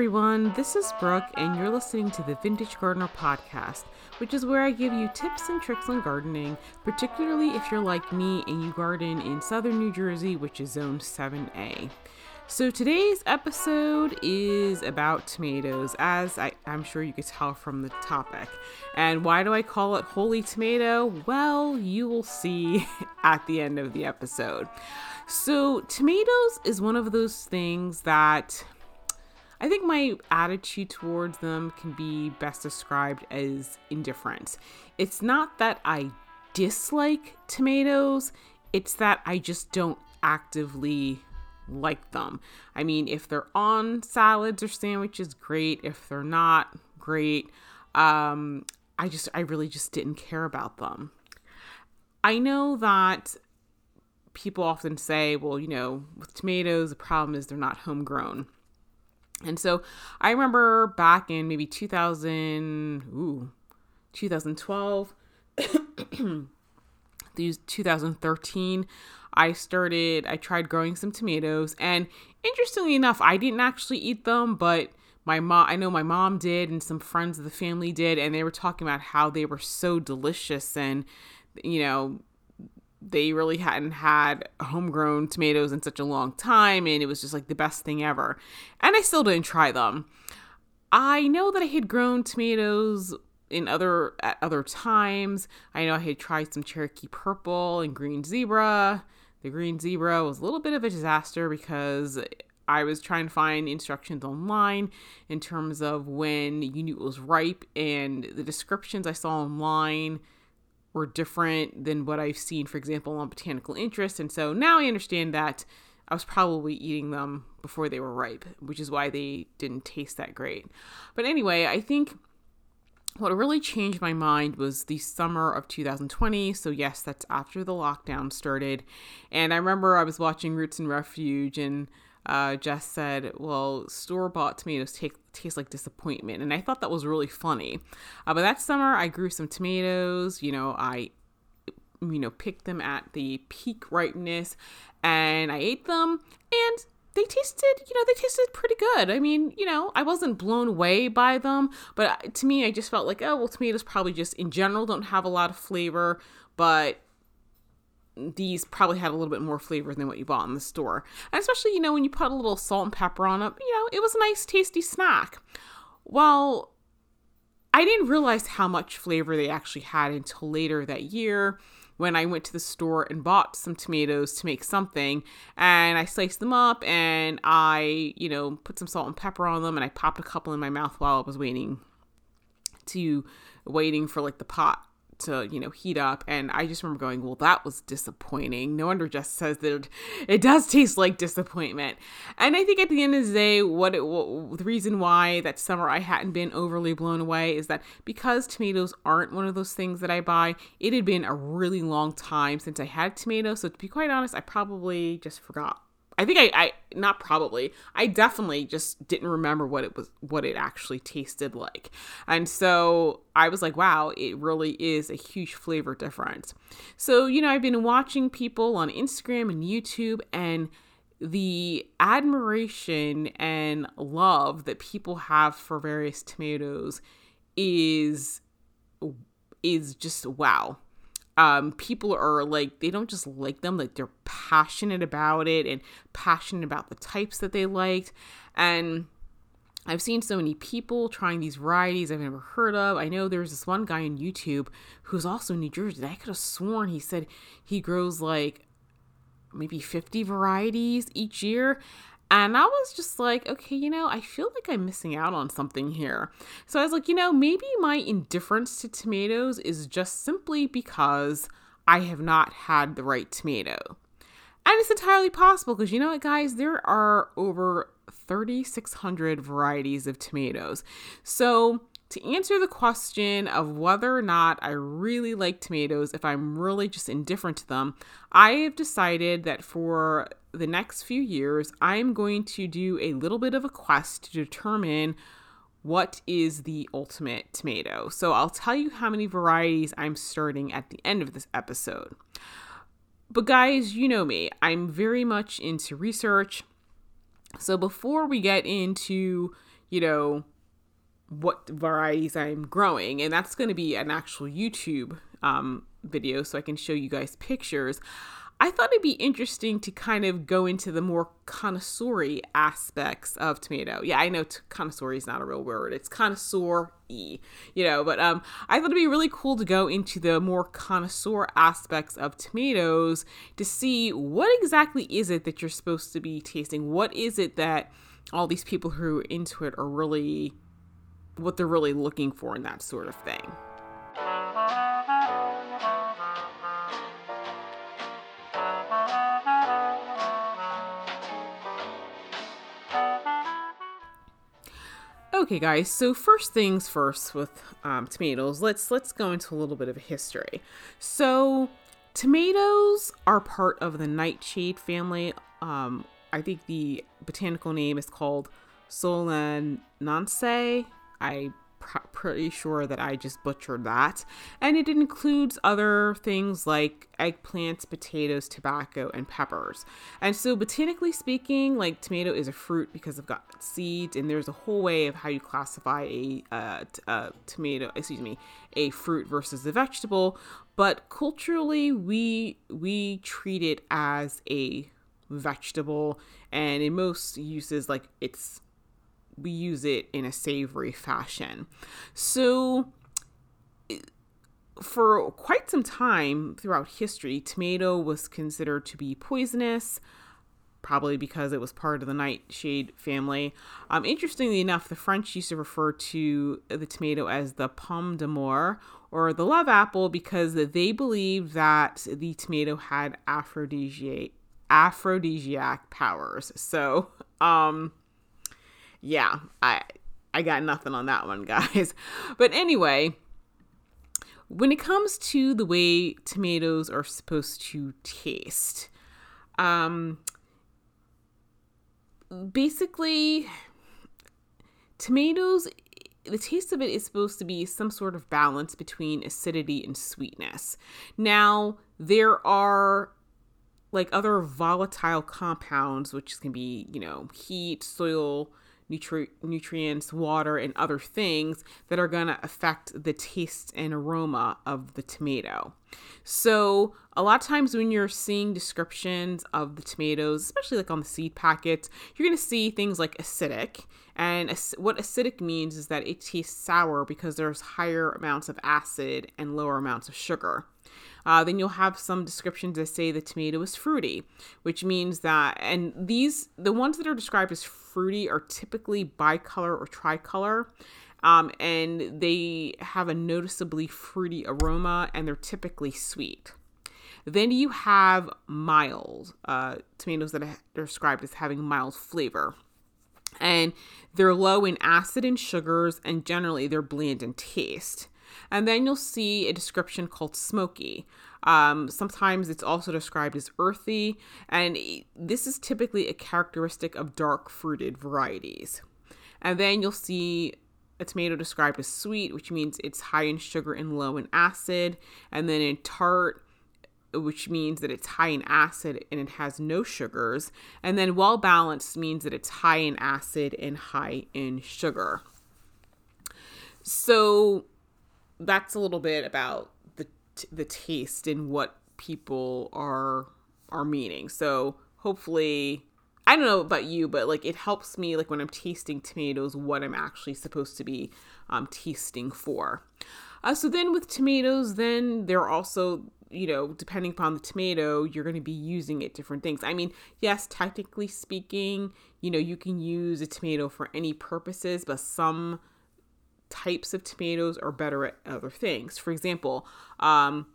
everyone. This is Brooke, and you're listening to the Vintage Gardener Podcast, which is where I give you tips and tricks on gardening, particularly if you're like me and you garden in southern New Jersey, which is Zone 7A. So today's episode is about tomatoes, as I, am sure you could tell from the topic. And why do I call it Holy Tomato? Well, you will see at the end of the episode. So, tomatoes is one of those things that I think my attitude towards them can be best described as indifference. It's not that I dislike tomatoes, it's that I just don't actively like them. I mean, if they're on salads or sandwiches, great. If they're not, great. Um, I just, I really just didn't care about them. I know that people often say, well, you know, with tomatoes, the problem is they're not homegrown. And so I remember back in maybe 2000, ooh, 2012, these 2013, I started, I tried growing some tomatoes. And interestingly enough, I didn't actually eat them, but my mom, I know my mom did, and some friends of the family did. And they were talking about how they were so delicious and, you know, they really hadn't had homegrown tomatoes in such a long time and it was just like the best thing ever. And I still didn't try them. I know that I had grown tomatoes in other at other times. I know I had tried some Cherokee purple and green zebra. The green zebra was a little bit of a disaster because I was trying to find instructions online in terms of when you knew it was ripe and the descriptions I saw online were different than what I've seen, for example, on Botanical Interest. And so now I understand that I was probably eating them before they were ripe, which is why they didn't taste that great. But anyway, I think what really changed my mind was the summer of 2020. So, yes, that's after the lockdown started. And I remember I was watching Roots and Refuge and uh, Jess said, "Well, store bought tomatoes take, taste like disappointment," and I thought that was really funny. Uh, but that summer, I grew some tomatoes. You know, I you know picked them at the peak ripeness, and I ate them, and they tasted, you know, they tasted pretty good. I mean, you know, I wasn't blown away by them, but uh, to me, I just felt like, oh, well, tomatoes probably just in general don't have a lot of flavor, but these probably had a little bit more flavor than what you bought in the store. And especially, you know, when you put a little salt and pepper on it, you know, it was a nice, tasty snack. Well, I didn't realize how much flavor they actually had until later that year when I went to the store and bought some tomatoes to make something. And I sliced them up and I, you know, put some salt and pepper on them and I popped a couple in my mouth while I was waiting to waiting for like the pot to you know heat up. And i just remember going well that was disappointing. No wonder jess says that it does taste like disappointment. And i think at the end of the day what, it, what the reason why that summer i hadn't been overly blown away is that because tomatoes aren't one of those things that i buy it had been a really long time since i had tomatoes so to be quite honest i probably just forgot I think I, I not probably I definitely just didn't remember what it was what it actually tasted like. And so I was like, wow, it really is a huge flavor difference. So, you know, I've been watching people on Instagram and YouTube and the admiration and love that people have for various tomatoes is is just wow um, people are like they don't just like them like they're passionate about it and passionate about the types that they liked and I've seen so many people trying these varieties I've never heard of. I know there's this one guy on YouTube who's also in New Jersey. I could have sworn he said he grows like maybe 50 varieties each year. And I was just like, okay, you know, I feel like I'm missing out on something here. So I was like, you know, maybe my indifference to tomatoes is just simply because I have not had the right tomato. And it's entirely possible because you know what, guys, there are over 3,600 varieties of tomatoes. So to answer the question of whether or not I really like tomatoes, if I'm really just indifferent to them, I have decided that for the next few years, I'm going to do a little bit of a quest to determine what is the ultimate tomato. So I'll tell you how many varieties I'm starting at the end of this episode. But guys, you know me, I'm very much into research. So before we get into you know, what varieties I'm growing. And that's going to be an actual YouTube um, video so I can show you guys pictures. I thought it'd be interesting to kind of go into the more connoisseur aspects of tomato. Yeah, I know t- connoisseur is not a real word. It's connoisseur y, you know, but um, I thought it'd be really cool to go into the more connoisseur aspects of tomatoes to see what exactly is it that you're supposed to be tasting. What is it that all these people who are into it are really, what they're really looking for in that sort of thing. Okay, guys. So first things first with um, tomatoes. Let's let's go into a little bit of history. So tomatoes are part of the nightshade family. Um, I think the botanical name is called Solananaceae. I pr- pretty sure that I just butchered that. And it includes other things like eggplants, potatoes, tobacco, and peppers. And so, botanically speaking, like tomato is a fruit because it's got seeds, and there's a whole way of how you classify a, uh, t- a tomato, excuse me, a fruit versus a vegetable. But culturally, we we treat it as a vegetable, and in most uses, like it's we use it in a savory fashion. So, for quite some time throughout history, tomato was considered to be poisonous, probably because it was part of the nightshade family. Um, interestingly enough, the French used to refer to the tomato as the pomme d'amour or the love apple because they believed that the tomato had aphrodisiac aphrodisiac powers. So, um, yeah, I I got nothing on that one, guys. But anyway, when it comes to the way tomatoes are supposed to taste, um, basically, tomatoes, the taste of it is supposed to be some sort of balance between acidity and sweetness. Now, there are like other volatile compounds, which can be, you know, heat, soil, nutri- nutrients, water, and other things that are going to affect the taste and aroma of the tomato. So, a lot of times when you're seeing descriptions of the tomatoes, especially like on the seed packets, you're going to see things like acidic. And what acidic means is that it tastes sour because there's higher amounts of acid and lower amounts of sugar. Uh, then you'll have some descriptions that say the tomato is fruity, which means that, and these, the ones that are described as fruity are typically bicolor or tricolor. Um, and they have a noticeably fruity aroma and they're typically sweet. Then you have mild uh, tomatoes that are described as having mild flavor. And they're low in acid and sugars, and generally they're bland in taste. And then you'll see a description called smoky. Um, sometimes it's also described as earthy, and this is typically a characteristic of dark fruited varieties. And then you'll see a tomato described as sweet, which means it's high in sugar and low in acid. And then in tart, which means that it's high in acid and it has no sugars. And then well balanced means that it's high in acid and high in sugar. So that's a little bit about the the taste and what people are are meaning. So hopefully I don't know about you, but like it helps me like when I'm tasting tomatoes what I'm actually supposed to be um, tasting for. Uh, so then with tomatoes, then they're also you know depending upon the tomato, you're going to be using it different things. I mean, yes, technically speaking, you know you can use a tomato for any purposes, but some types of tomatoes are better at other things. For example, um,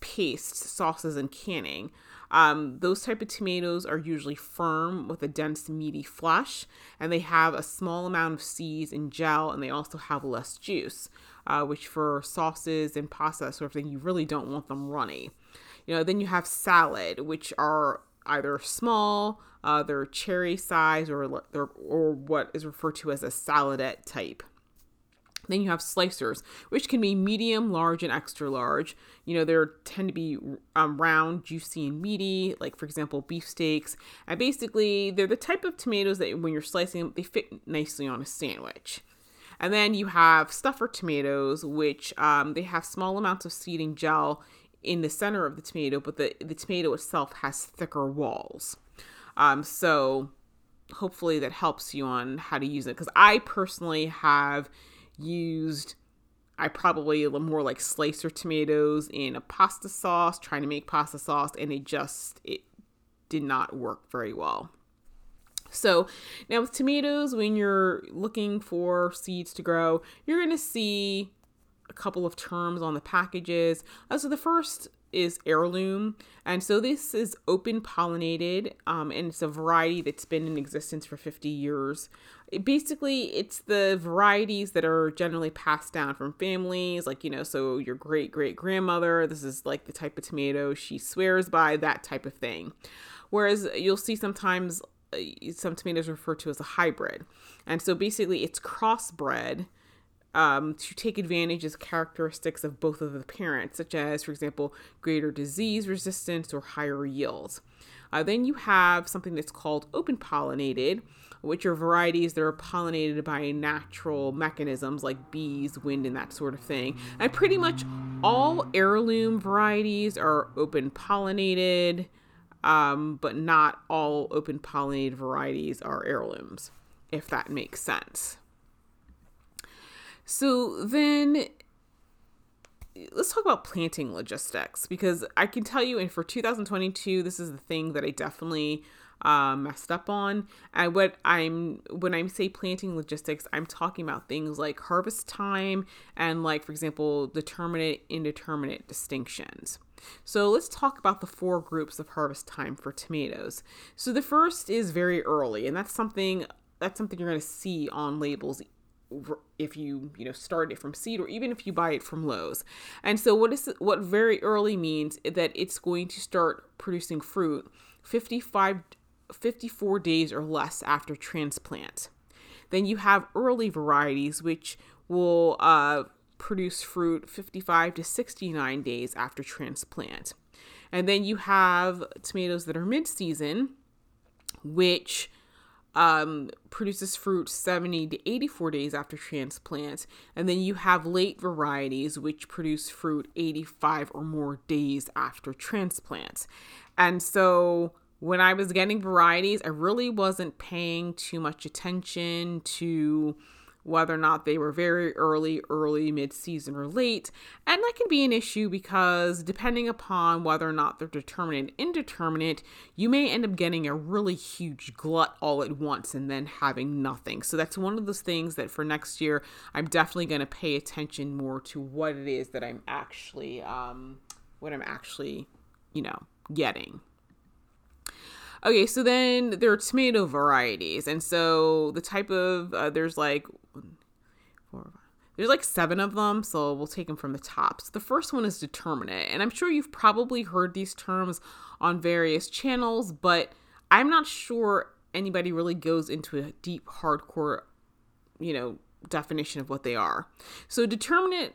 pastes, sauces, and canning. Um, those type of tomatoes are usually firm with a dense meaty flesh, and they have a small amount of seeds and gel, and they also have less juice. Uh, which for sauces and pasta sort of thing, you really don't want them runny. You know, then you have salad, which are either small, uh, they're cherry size, or or what is referred to as a saladette type. Then you have slicers, which can be medium, large, and extra large. You know, they tend to be um, round, juicy, and meaty, like, for example, beefsteaks. And basically, they're the type of tomatoes that when you're slicing them, they fit nicely on a sandwich. And then you have stuffer tomatoes, which um, they have small amounts of seeding gel in the center of the tomato, but the, the tomato itself has thicker walls. Um, so hopefully that helps you on how to use it. Because I personally have used I probably more like slicer tomatoes in a pasta sauce, trying to make pasta sauce, and it just it did not work very well. So now with tomatoes, when you're looking for seeds to grow, you're gonna see a couple of terms on the packages. Uh, so the first is heirloom. And so this is open pollinated, um, and it's a variety that's been in existence for 50 years. It basically, it's the varieties that are generally passed down from families, like, you know, so your great great grandmother, this is like the type of tomato she swears by, that type of thing. Whereas you'll see sometimes uh, some tomatoes referred to as a hybrid. And so basically, it's crossbred um, to take advantage of characteristics of both of the parents, such as, for example, greater disease resistance or higher yields. Uh, then you have something that's called open pollinated, which are varieties that are pollinated by natural mechanisms like bees, wind, and that sort of thing. And pretty much all heirloom varieties are open pollinated, um, but not all open pollinated varieties are heirlooms, if that makes sense. So then let's talk about planting logistics because I can tell you, and for 2022, this is the thing that I definitely uh, messed up on. And what I'm when I say planting logistics, I'm talking about things like harvest time and, like for example, determinate indeterminate distinctions. So let's talk about the four groups of harvest time for tomatoes. So the first is very early, and that's something that's something you're going to see on labels if you you know start it from seed or even if you buy it from Lowe's. And so what is what very early means that it's going to start producing fruit 55 54 days or less after transplant. Then you have early varieties which will uh, produce fruit 55 to 69 days after transplant. And then you have tomatoes that are mid-season which um, produces fruit 70 to 84 days after transplant. And then you have late varieties, which produce fruit 85 or more days after transplant. And so when I was getting varieties, I really wasn't paying too much attention to whether or not they were very early, early, mid season, or late. And that can be an issue because depending upon whether or not they're determinate indeterminate, you may end up getting a really huge glut all at once and then having nothing. So that's one of those things that for next year, I'm definitely going to pay attention more to what it is that I'm actually, um, what I'm actually, you know, getting. Okay, so then there are tomato varieties, and so the type of uh, there's like four, there's like seven of them, so we'll take them from the top. So the first one is determinate, and I'm sure you've probably heard these terms on various channels, but I'm not sure anybody really goes into a deep, hardcore, you know, definition of what they are. So determinate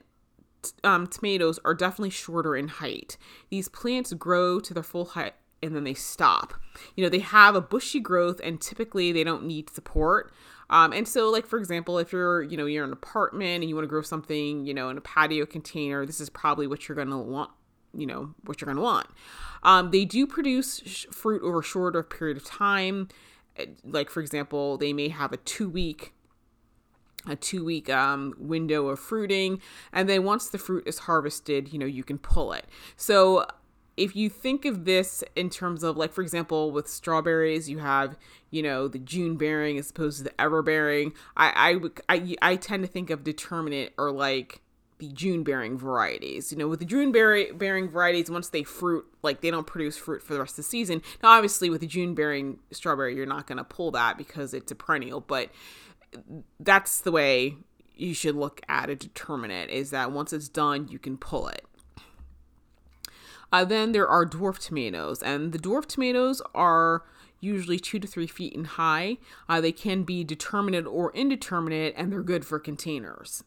um, tomatoes are definitely shorter in height. These plants grow to their full height and then they stop. You know, they have a bushy growth and typically they don't need support. Um, and so, like for example, if you're, you know, you're in an apartment and you want to grow something, you know, in a patio container, this is probably what you're gonna want. You know what you're gonna want. Um, they do produce sh- fruit over a shorter period of time. Eh, like for example, they may have a two week a two week um, window of fruiting and then once the fruit is harvested you know you can pull it so if you think of this in terms of like for example with strawberries you have you know the june bearing as opposed to the ever bearing I, I i i tend to think of determinate or like the june bearing varieties. You know with the june bearing varieties once they fruit like they don't produce fruit for the rest of the season. Now obviously with the june bearing strawberry you're not going to pull that because it's a perennial but that's the way you should look at a determinate is that once it's done you can pull it uh, then there are dwarf tomatoes, and the dwarf tomatoes are usually two to three feet in high. Uh, they can be determinate or indeterminate, and they're good for containers.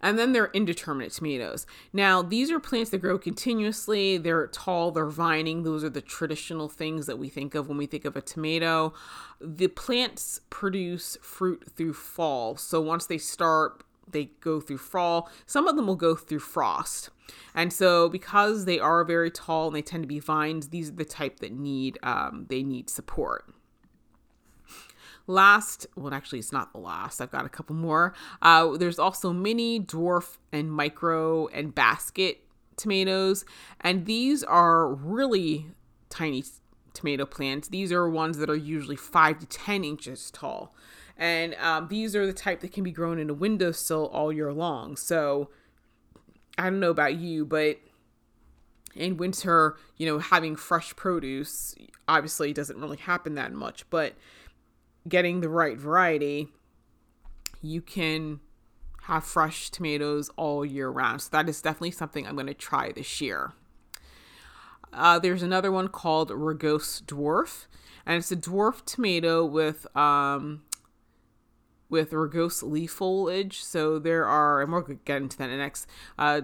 And then there are indeterminate tomatoes. Now, these are plants that grow continuously. They're tall, they're vining. Those are the traditional things that we think of when we think of a tomato. The plants produce fruit through fall. So once they start, they go through fall. Some of them will go through frost. And so because they are very tall and they tend to be vines, these are the type that need um, they need support. Last, well, actually, it's not the last. I've got a couple more. Uh, there's also mini, dwarf, and micro and basket tomatoes, and these are really tiny tomato plants. These are ones that are usually five to 10 inches tall. And um, these are the type that can be grown in a windowsill all year long. So I don't know about you, but in winter, you know, having fresh produce obviously doesn't really happen that much. But getting the right variety, you can have fresh tomatoes all year round. So that is definitely something I'm going to try this year. Uh, there's another one called Rugose Dwarf, and it's a dwarf tomato with um, with rugose leaf foliage. So there are, and we'll get into that next. Uh,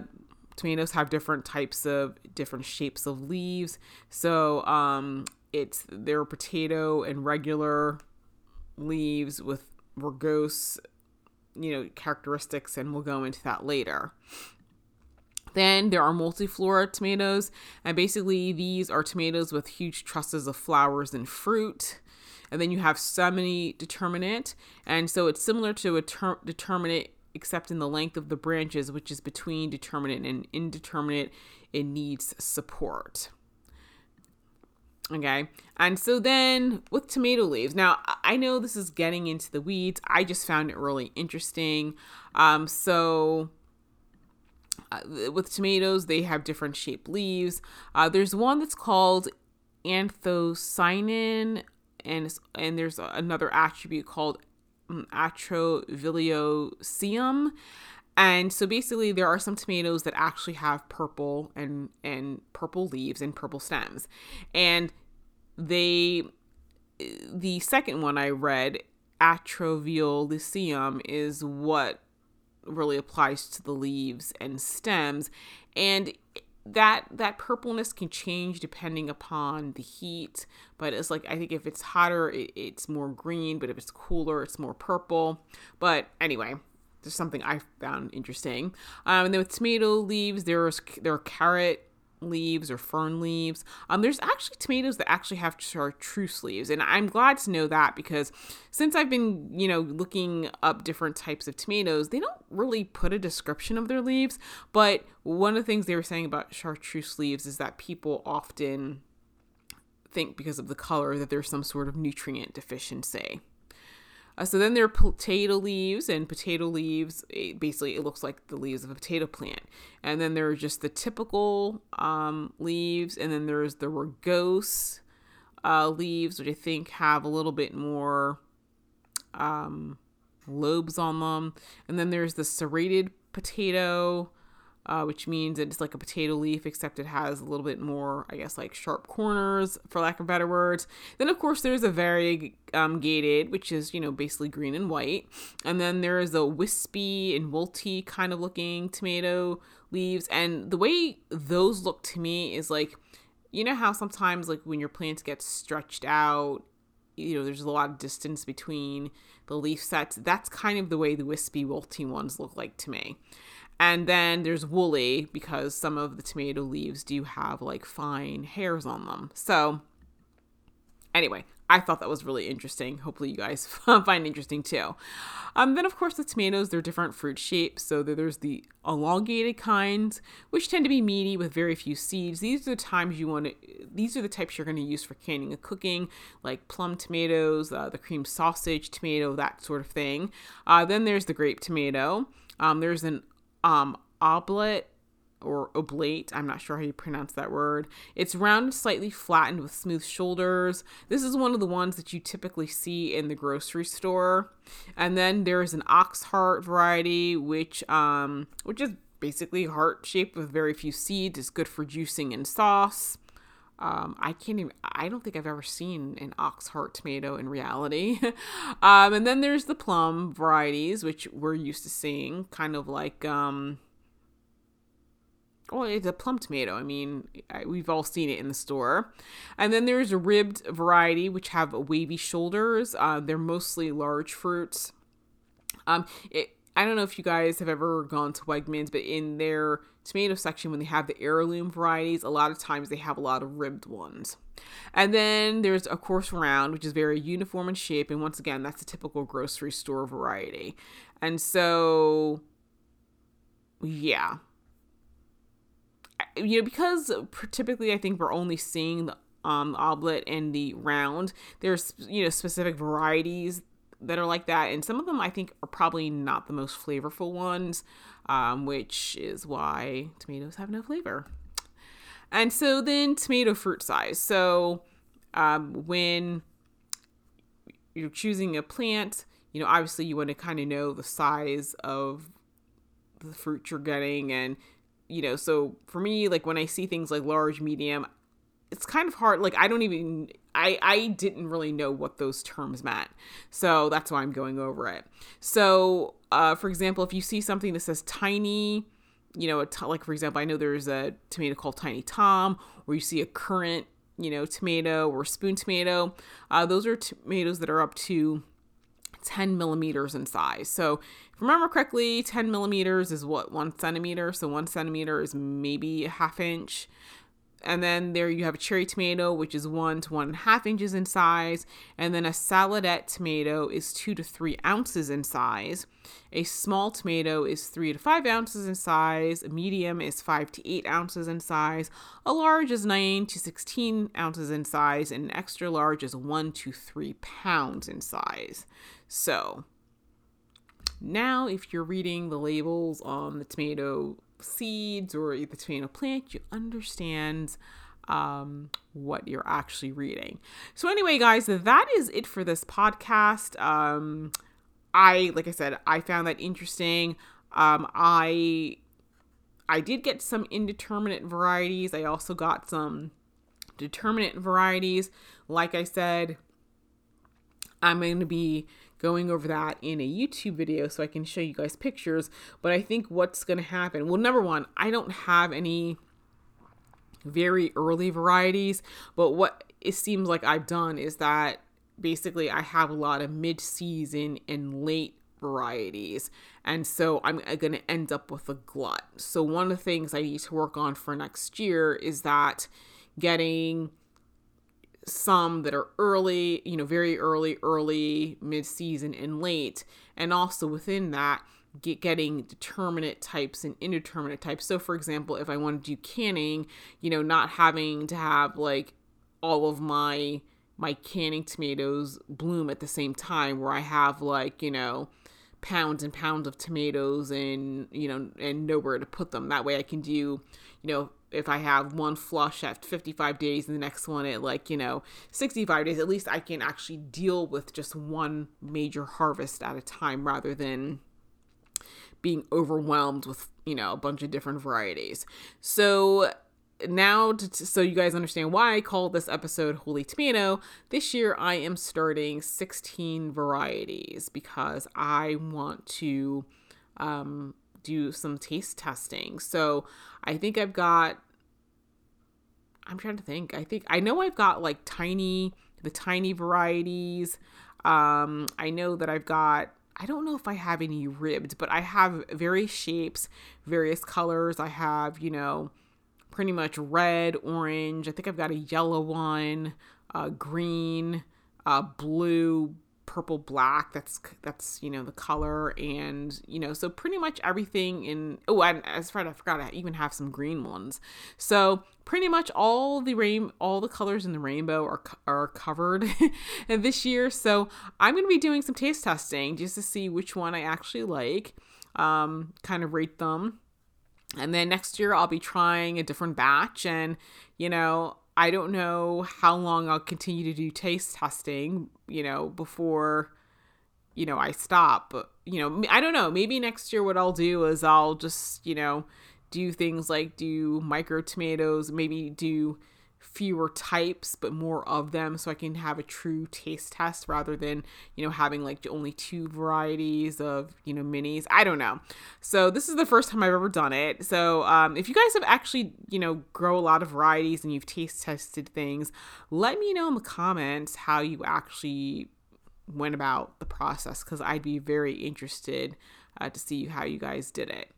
tomatoes have different types of different shapes of leaves. So um, it's their potato and regular leaves with rugose, you know, characteristics, and we'll go into that later. Then there are multiflora tomatoes, and basically these are tomatoes with huge trusses of flowers and fruit. And then you have semi determinate, and so it's similar to a ter- determinate except in the length of the branches, which is between determinate and indeterminate. It needs support. Okay. And so then with tomato leaves, now I know this is getting into the weeds. I just found it really interesting. Um, so uh, with tomatoes, they have different shaped leaves. Uh, there's one that's called anthocyanin, and and there's another attribute called um, atrevillosum. And so basically there are some tomatoes that actually have purple and and purple leaves and purple stems. And they the second one I read, Atrevillosum, is what really applies to the leaves and stems. And that that purpleness can change depending upon the heat but it's like i think if it's hotter it, it's more green but if it's cooler it's more purple. But anyway there's something i found interesting. Um, and then with tomato leaves there's there are carrot leaves or fern leaves. Um, there's actually tomatoes that actually have chartreuse leaves, and I'm glad to know that because since I've been, you know, looking up different types of tomatoes, they don't really put a description of their leaves. But one of the things they were saying about chartreuse leaves is that people often think because of the color that there's some sort of nutrient deficiency. Uh, so then there are potato leaves, and potato leaves it, basically it looks like the leaves of a potato plant. And then there are just the typical um, leaves, and then there's the rugose uh, leaves, which I think have a little bit more um, lobes on them. And then there's the serrated potato uh, which means it's like a potato leaf, except it has a little bit more, I guess, like sharp corners, for lack of better words. Then, of course, there's a variegated, um, which is, you know, basically green and white. And then there is a wispy and wilty kind of looking tomato leaves. And the way those look to me is like, you know how sometimes, like, when your plants get stretched out, you know, there's a lot of distance between the leaf sets. That's kind of the way the wispy, wilty ones look like to me. And then there's woolly because some of the tomato leaves do have like fine hairs on them. So, anyway, I thought that was really interesting. Hopefully, you guys find interesting too. Um, then, of course, the tomatoes, they're different fruit shapes. So, there's the elongated kinds, which tend to be meaty with very few seeds. These are the times you want to, these are the types you're going to use for canning and cooking, like plum tomatoes, uh, the cream sausage tomato, that sort of thing. Uh, then there's the grape tomato. Um, there's an um, oblate or oblate. I'm not sure how you pronounce that word. It's round, slightly flattened with smooth shoulders. This is one of the ones that you typically see in the grocery store. And then there's an ox heart variety, which um, which is basically heart shaped with very few seeds. It's good for juicing and sauce. Um, I can't even, I don't think I've ever seen an ox heart tomato in reality. um, and then there's the plum varieties, which we're used to seeing, kind of like, um, oh, it's a plum tomato. I mean, I, we've all seen it in the store. And then there's a ribbed variety, which have wavy shoulders. Uh, they're mostly large fruits. Um, it, I don't know if you guys have ever gone to Wegmans, but in their tomato section, when they have the heirloom varieties, a lot of times they have a lot of ribbed ones. And then there's, of course, round, which is very uniform in shape. And once again, that's a typical grocery store variety. And so, yeah. You know, because typically I think we're only seeing the um, oblate and the round, there's, you know, specific varieties that are like that. And some of them I think are probably not the most flavorful ones, um, which is why tomatoes have no flavor. And so then tomato fruit size. So um, when you're choosing a plant, you know, obviously you want to kind of know the size of the fruit you're getting. And, you know, so for me, like when I see things like large, medium, it's kind of hard. Like I don't even I I didn't really know what those terms meant, so that's why I'm going over it. So, uh, for example, if you see something that says tiny, you know, t- like for example, I know there's a tomato called Tiny Tom, or you see a currant, you know, tomato or spoon tomato. Uh, those are tomatoes that are up to 10 millimeters in size. So, if I remember correctly, 10 millimeters is what one centimeter. So, one centimeter is maybe a half inch. And then there you have a cherry tomato, which is one to one and a half inches in size. And then a saladette tomato is two to three ounces in size. A small tomato is three to five ounces in size. A medium is five to eight ounces in size. A large is nine to 16 ounces in size. And an extra large is one to three pounds in size. So now, if you're reading the labels on the tomato seeds or the tomato plant, you understand um, what you're actually reading. So, anyway, guys, that is it for this podcast. Um, I, like I said, I found that interesting. Um, I I did get some indeterminate varieties. I also got some determinate varieties. Like I said, I'm going to be going over that in a YouTube video so I can show you guys pictures. But I think what's going to happen, well, number one, I don't have any very early varieties, but what it seems like I've done is that basically I have a lot of mid season and late varieties. And so I'm uh, going to end up with a glut. So one of the things I need to work on for next year is that getting some that are early, you know, very early, early, mid season, and late. And also within that, get getting determinate types and indeterminate types. So, for example, if I want to do canning, you know, not having to have like all of my my canning tomatoes bloom at the same time where I have like, you know, pounds and pounds of tomatoes and, you know, and nowhere to put them. That way I can do, you know, if I have one flush at 55 days and the next one at like, you know, 65 days, at least I can actually deal with just one major harvest at a time rather than being overwhelmed with, you know, a bunch of different varieties. So now to, so you guys understand why I call this episode Holy Tomato, this year I am starting 16 varieties because I want to um do some taste testing. So I think I've got, I'm trying to think. I think, I know I've got like tiny, the tiny varieties. Um, I know that I've got, I don't know if I have any ribbed, but I have various shapes, various colors. I have, you know, pretty much red, orange. I think I've got a yellow one, uh, green, uh, blue, purple black that's that's you know the color and you know so pretty much everything in oh and as far as i forgot i even have some green ones. So pretty much all the rain all the colors in the rainbow are are covered this year. So i'm going to be doing some taste testing just to see which one i actually like um kind of rate them. And then next year I'll be trying a different batch and you know I don't know how long I'll continue to do taste testing, you know, before you know I stop. But, you know, I don't know. Maybe next year what I'll do is I'll just, you know, do things like do micro tomatoes, maybe do fewer types but more of them so I can have a true taste test rather than, you know, having like only two varieties of, you know, minis. I don't know. So this is the first time I've ever done it. So um, if you guys have actually, you know, grow a lot of varieties and you've taste tested things, let me know in the comments how you actually went about the process because I'd be very interested uh, to see how you guys did it.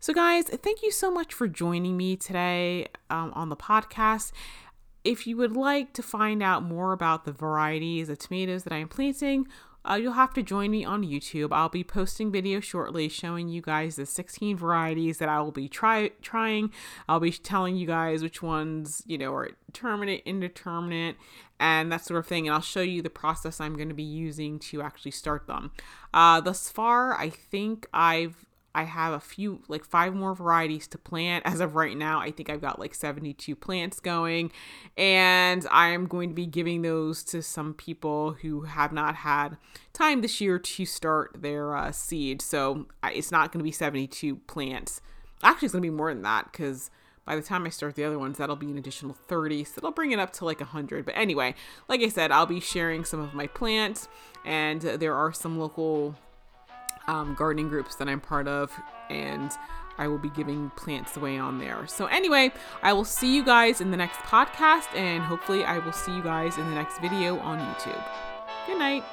So, guys, thank you so much for joining me today um, on the podcast. If you would like to find out more about the varieties of tomatoes that I am planting, uh, you'll have to join me on YouTube. I'll be posting videos shortly showing you guys the 16 varieties that I will be try trying. I'll be telling you guys which ones, you know, are determinate, indeterminate, and that sort of thing. And I'll show you the process I'm going to be using to actually start them. Uh, thus far, I think I've I have a few, like five more varieties to plant. As of right now, I think I've got like 72 plants going, and I am going to be giving those to some people who have not had time this year to start their uh, seed. So it's not going to be 72 plants. Actually, it's going to be more than that because by the time I start the other ones, that'll be an additional 30. So it'll bring it up to like 100. But anyway, like I said, I'll be sharing some of my plants, and there are some local um, gardening groups that I'm part of, and I will be giving plants away on there. So, anyway, I will see you guys in the next podcast, and hopefully, I will see you guys in the next video on YouTube. Good night.